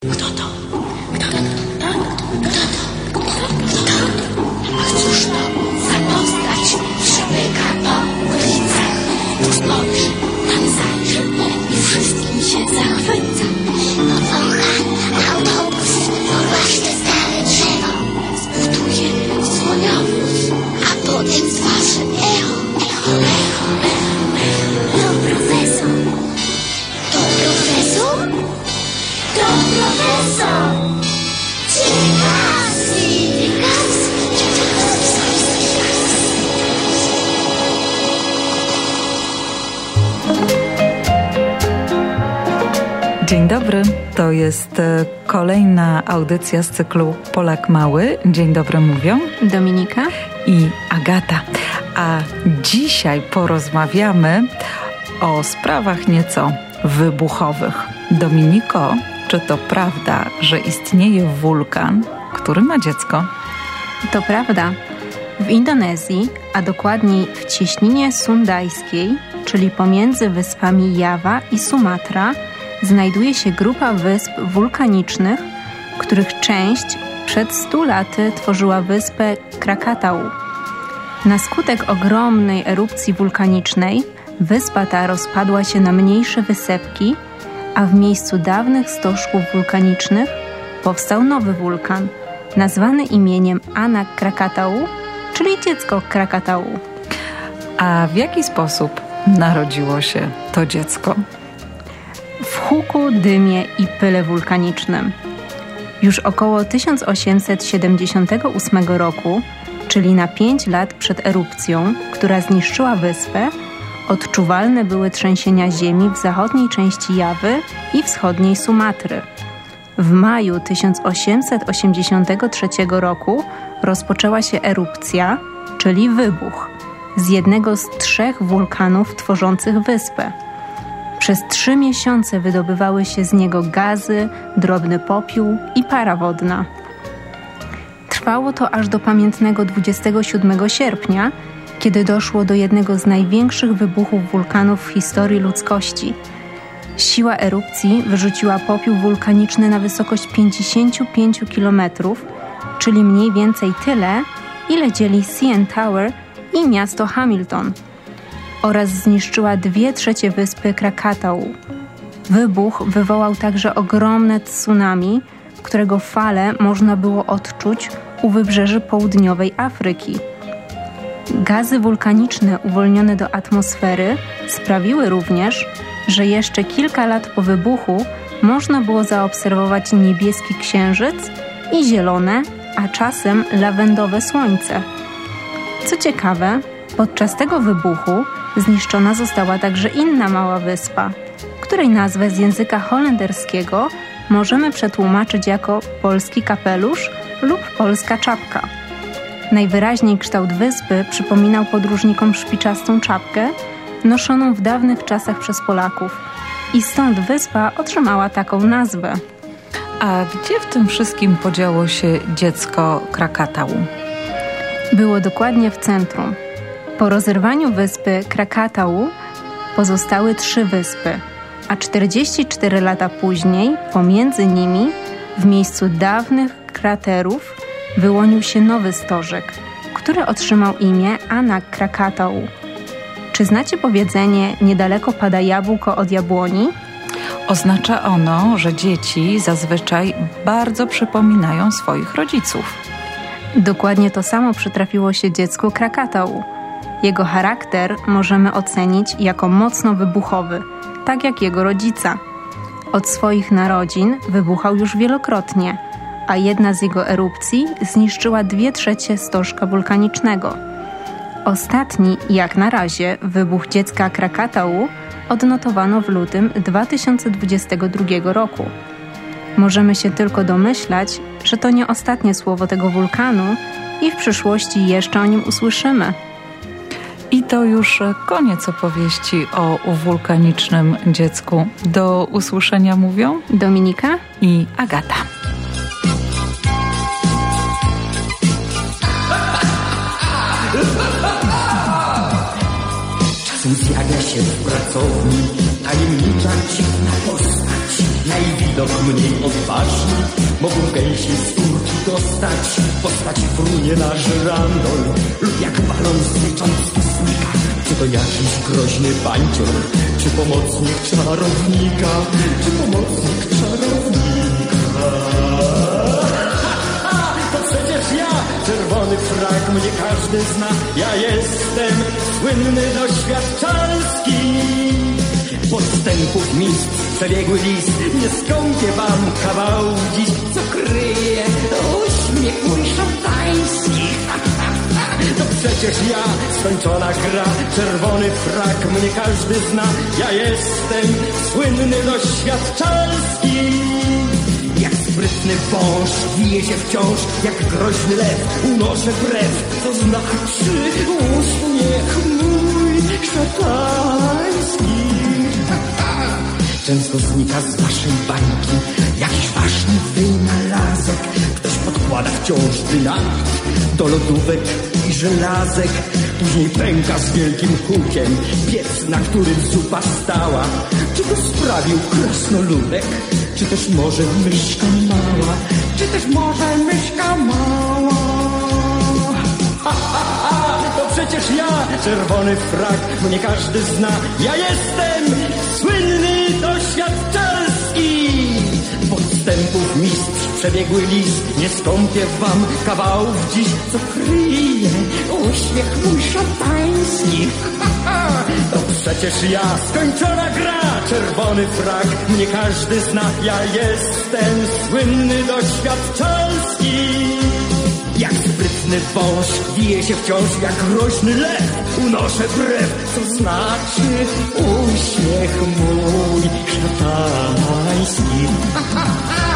Kto to? Dzień dobry, to jest e, kolejna audycja z cyklu Polak Mały. Dzień dobry mówią Dominika? i Agata. A dzisiaj porozmawiamy o sprawach nieco wybuchowych. Dominiko, czy to prawda, że istnieje wulkan, który ma dziecko? To prawda. W Indonezji, a dokładniej w cieśninie sundajskiej, czyli pomiędzy wyspami Jawa i Sumatra, znajduje się grupa wysp wulkanicznych, których część przed 100 laty tworzyła wyspę Krakatau. Na skutek ogromnej erupcji wulkanicznej wyspa ta rozpadła się na mniejsze wysepki, a w miejscu dawnych stożków wulkanicznych powstał nowy wulkan, nazwany imieniem Anak Krakatau, czyli dziecko Krakatau. A w jaki sposób narodziło się to dziecko? Huku, dymie i pyle wulkanicznym. Już około 1878 roku, czyli na 5 lat przed erupcją, która zniszczyła wyspę, odczuwalne były trzęsienia ziemi w zachodniej części Jawy i wschodniej Sumatry. W maju 1883 roku rozpoczęła się erupcja, czyli wybuch, z jednego z trzech wulkanów tworzących wyspę. Przez trzy miesiące wydobywały się z niego gazy, drobny popiół i para wodna. Trwało to aż do pamiętnego 27 sierpnia, kiedy doszło do jednego z największych wybuchów wulkanów w historii ludzkości. Siła erupcji wyrzuciła popiół wulkaniczny na wysokość 55 km, czyli mniej więcej tyle, ile dzieli CN Tower i miasto Hamilton – oraz zniszczyła dwie trzecie wyspy Krakatau. Wybuch wywołał także ogromne tsunami, którego fale można było odczuć u wybrzeży południowej Afryki. Gazy wulkaniczne uwolnione do atmosfery sprawiły również, że jeszcze kilka lat po wybuchu można było zaobserwować niebieski księżyc i zielone, a czasem lawendowe słońce. Co ciekawe, podczas tego wybuchu Zniszczona została także inna mała wyspa, której nazwę z języka holenderskiego możemy przetłumaczyć jako polski kapelusz lub polska czapka. Najwyraźniej kształt wyspy przypominał podróżnikom szpiczastą czapkę noszoną w dawnych czasach przez Polaków i stąd wyspa otrzymała taką nazwę. A gdzie w tym wszystkim podziało się dziecko Krakatau? Było dokładnie w centrum, po rozerwaniu wyspy Krakatau pozostały trzy wyspy, a 44 lata później pomiędzy nimi, w miejscu dawnych kraterów, wyłonił się nowy stożek, który otrzymał imię Anak Krakatau. Czy znacie powiedzenie niedaleko pada jabłko od jabłoni? Oznacza ono, że dzieci zazwyczaj bardzo przypominają swoich rodziców. Dokładnie to samo przytrafiło się dziecku Krakatau – jego charakter możemy ocenić jako mocno wybuchowy, tak jak jego rodzica. Od swoich narodzin wybuchał już wielokrotnie, a jedna z jego erupcji zniszczyła dwie trzecie stożka wulkanicznego. Ostatni, jak na razie, wybuch dziecka Krakatau odnotowano w lutym 2022 roku. Możemy się tylko domyślać, że to nie ostatnie słowo tego wulkanu i w przyszłości jeszcze o nim usłyszymy. I to już koniec opowieści o wulkanicznym dziecku. Do usłyszenia mówią Dominika i Agata. Czasem zjawia się w pracowni tajemnicza dziwna postać i widok mniej odważny Mogą gęsi skórki dostać. Postać frunie na żyrandol Lub jak balon zliczący znika Czy to jakiś groźny bańcior Czy pomocnik czarownika? Czy pomocnik czarownika? Przecież ja, czerwony frak Mnie każdy zna. Ja jestem słynny doświadczalski. Podstępów mistrz, przebiegły list. Nie skąpię wam kawał dziś. Co kryje uśmiech mój szatański. To przecież ja, skończona gra. Czerwony frak, mnie każdy zna. Ja jestem słynny doświadczalski. Jak sprytny wąż wije się wciąż, jak groźny lew unoszę brew, co znaczy uśmiech mój szatański. Często znika z waszej bańki jakiś ważny wynalazek. Ktoś podkłada wciąż dynamit do lodówek i żelazek. Później pęka z wielkim hukiem piec, na którym zupa stała. Czy to sprawił krasnoludek? Czy też może myszka mała? Czy też może myszka mała? Ha, ha, ha, przecież ja, czerwony frak, mnie każdy zna. Ja jestem słynny doświadczalski. Podstępów mistrz, przebiegły list, nie skąpię wam kawałów dziś, co kryje uśmiech mój szatański. To przecież ja, skończona gra, czerwony frak, mnie każdy zna. Ja jestem słynny doświadczalski. Sprytny wąż wije się wciąż jak groźny lew. Unoszę brew, co znaczy uśmiech mój szatański